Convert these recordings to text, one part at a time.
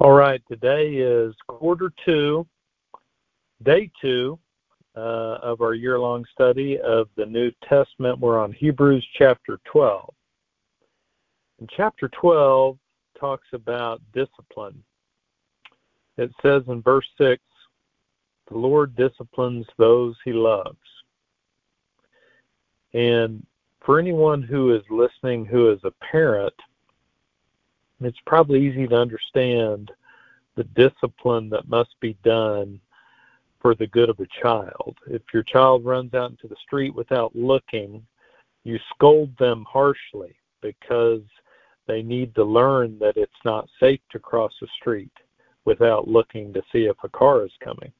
All right, today is quarter two, day two uh, of our year long study of the New Testament. We're on Hebrews chapter 12. And chapter 12 talks about discipline. It says in verse 6 the Lord disciplines those he loves. And for anyone who is listening who is a parent, it's probably easy to understand the discipline that must be done for the good of a child. If your child runs out into the street without looking, you scold them harshly because they need to learn that it's not safe to cross the street without looking to see if a car is coming.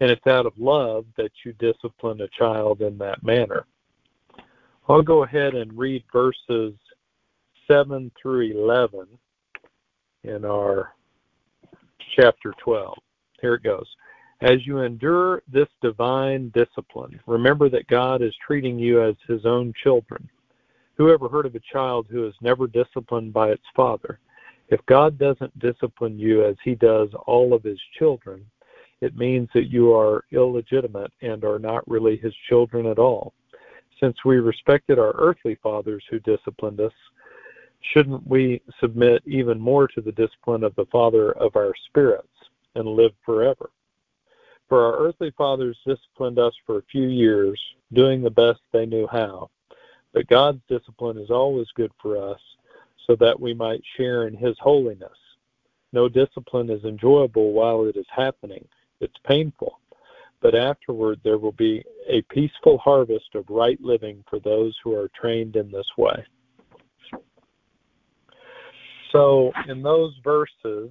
And it's out of love that you discipline a child in that manner. I'll go ahead and read verses 7 through 11 in our chapter 12. Here it goes. As you endure this divine discipline, remember that God is treating you as his own children. Who ever heard of a child who is never disciplined by its father? If God doesn't discipline you as he does all of his children, it means that you are illegitimate and are not really his children at all. Since we respected our earthly fathers who disciplined us, shouldn't we submit even more to the discipline of the Father of our spirits and live forever? For our earthly fathers disciplined us for a few years, doing the best they knew how. But God's discipline is always good for us, so that we might share in His holiness. No discipline is enjoyable while it is happening, it's painful but afterward there will be a peaceful harvest of right living for those who are trained in this way. So, in those verses,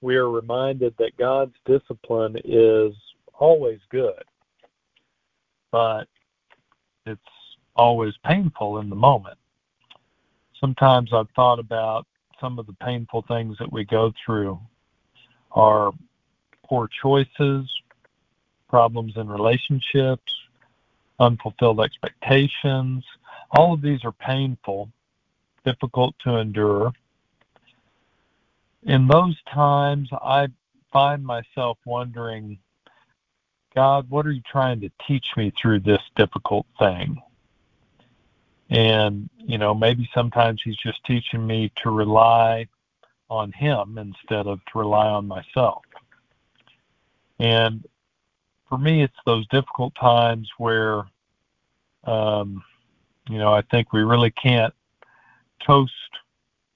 we are reminded that God's discipline is always good, but it's always painful in the moment. Sometimes I've thought about some of the painful things that we go through are poor choices, problems in relationships, unfulfilled expectations. All of these are painful, difficult to endure. In those times, I find myself wondering, God, what are you trying to teach me through this difficult thing? And, you know, maybe sometimes He's just teaching me to rely on Him instead of to rely on myself. And for me, it's those difficult times where, um, you know, I think we really can't toast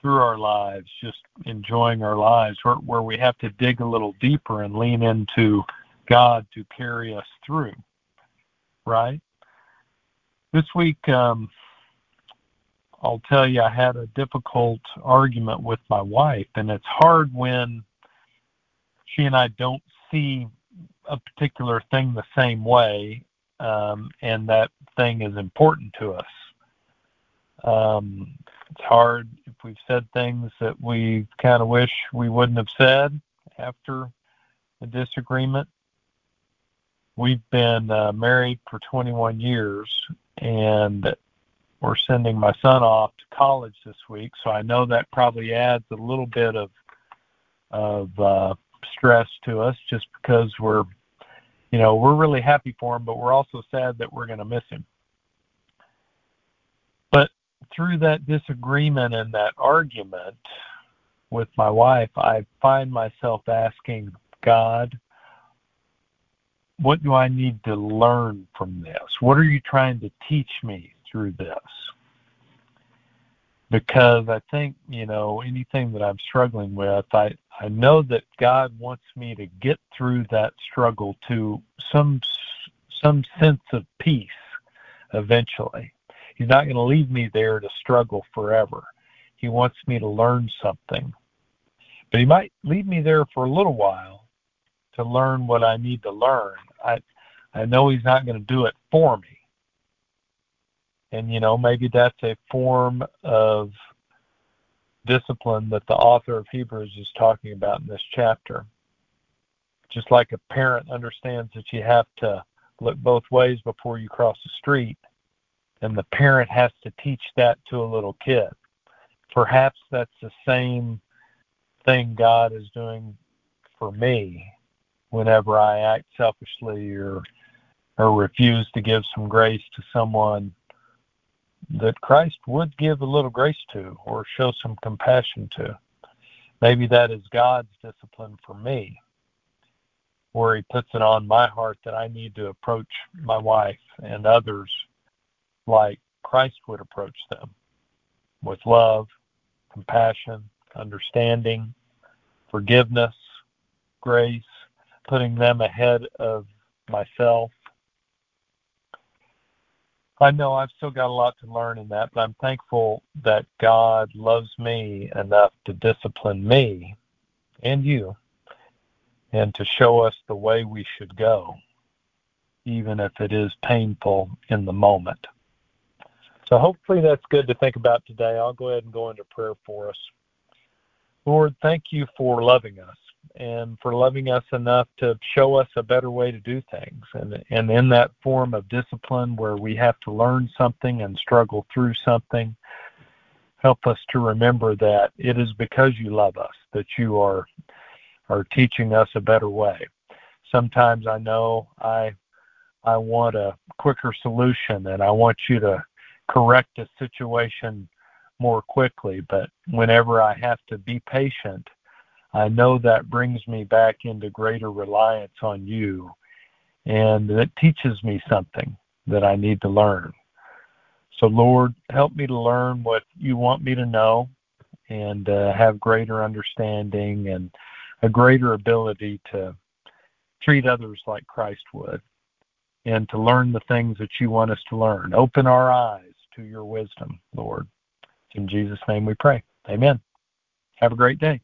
through our lives, just enjoying our lives, where, where we have to dig a little deeper and lean into God to carry us through, right? This week, um, I'll tell you, I had a difficult argument with my wife, and it's hard when she and I don't see a particular thing the same way, um, and that thing is important to us. Um, it's hard if we've said things that we kind of wish we wouldn't have said after a disagreement. We've been uh, married for 21 years, and we're sending my son off to college this week, so I know that probably adds a little bit of of uh, stress to us just because we're you know we're really happy for him but we're also sad that we're going to miss him through that disagreement and that argument with my wife i find myself asking god what do i need to learn from this what are you trying to teach me through this because I think you know anything that I'm struggling with, I I know that God wants me to get through that struggle to some some sense of peace eventually. He's not going to leave me there to struggle forever. He wants me to learn something. But he might leave me there for a little while to learn what I need to learn. I I know he's not going to do it for me and you know maybe that's a form of discipline that the author of Hebrews is talking about in this chapter. Just like a parent understands that you have to look both ways before you cross the street, and the parent has to teach that to a little kid. Perhaps that's the same thing God is doing for me whenever I act selfishly or or refuse to give some grace to someone that Christ would give a little grace to or show some compassion to. Maybe that is God's discipline for me, where He puts it on my heart that I need to approach my wife and others like Christ would approach them with love, compassion, understanding, forgiveness, grace, putting them ahead of myself. I know I've still got a lot to learn in that, but I'm thankful that God loves me enough to discipline me and you and to show us the way we should go, even if it is painful in the moment. So hopefully that's good to think about today. I'll go ahead and go into prayer for us. Lord, thank you for loving us and for loving us enough to show us a better way to do things. And, and in that form of discipline where we have to learn something and struggle through something, help us to remember that it is because you love us that you are are teaching us a better way. Sometimes I know I I want a quicker solution and I want you to correct a situation more quickly. But whenever I have to be patient, I know that brings me back into greater reliance on you. And it teaches me something that I need to learn. So, Lord, help me to learn what you want me to know and uh, have greater understanding and a greater ability to treat others like Christ would and to learn the things that you want us to learn. Open our eyes to your wisdom, Lord. In Jesus' name we pray. Amen. Have a great day.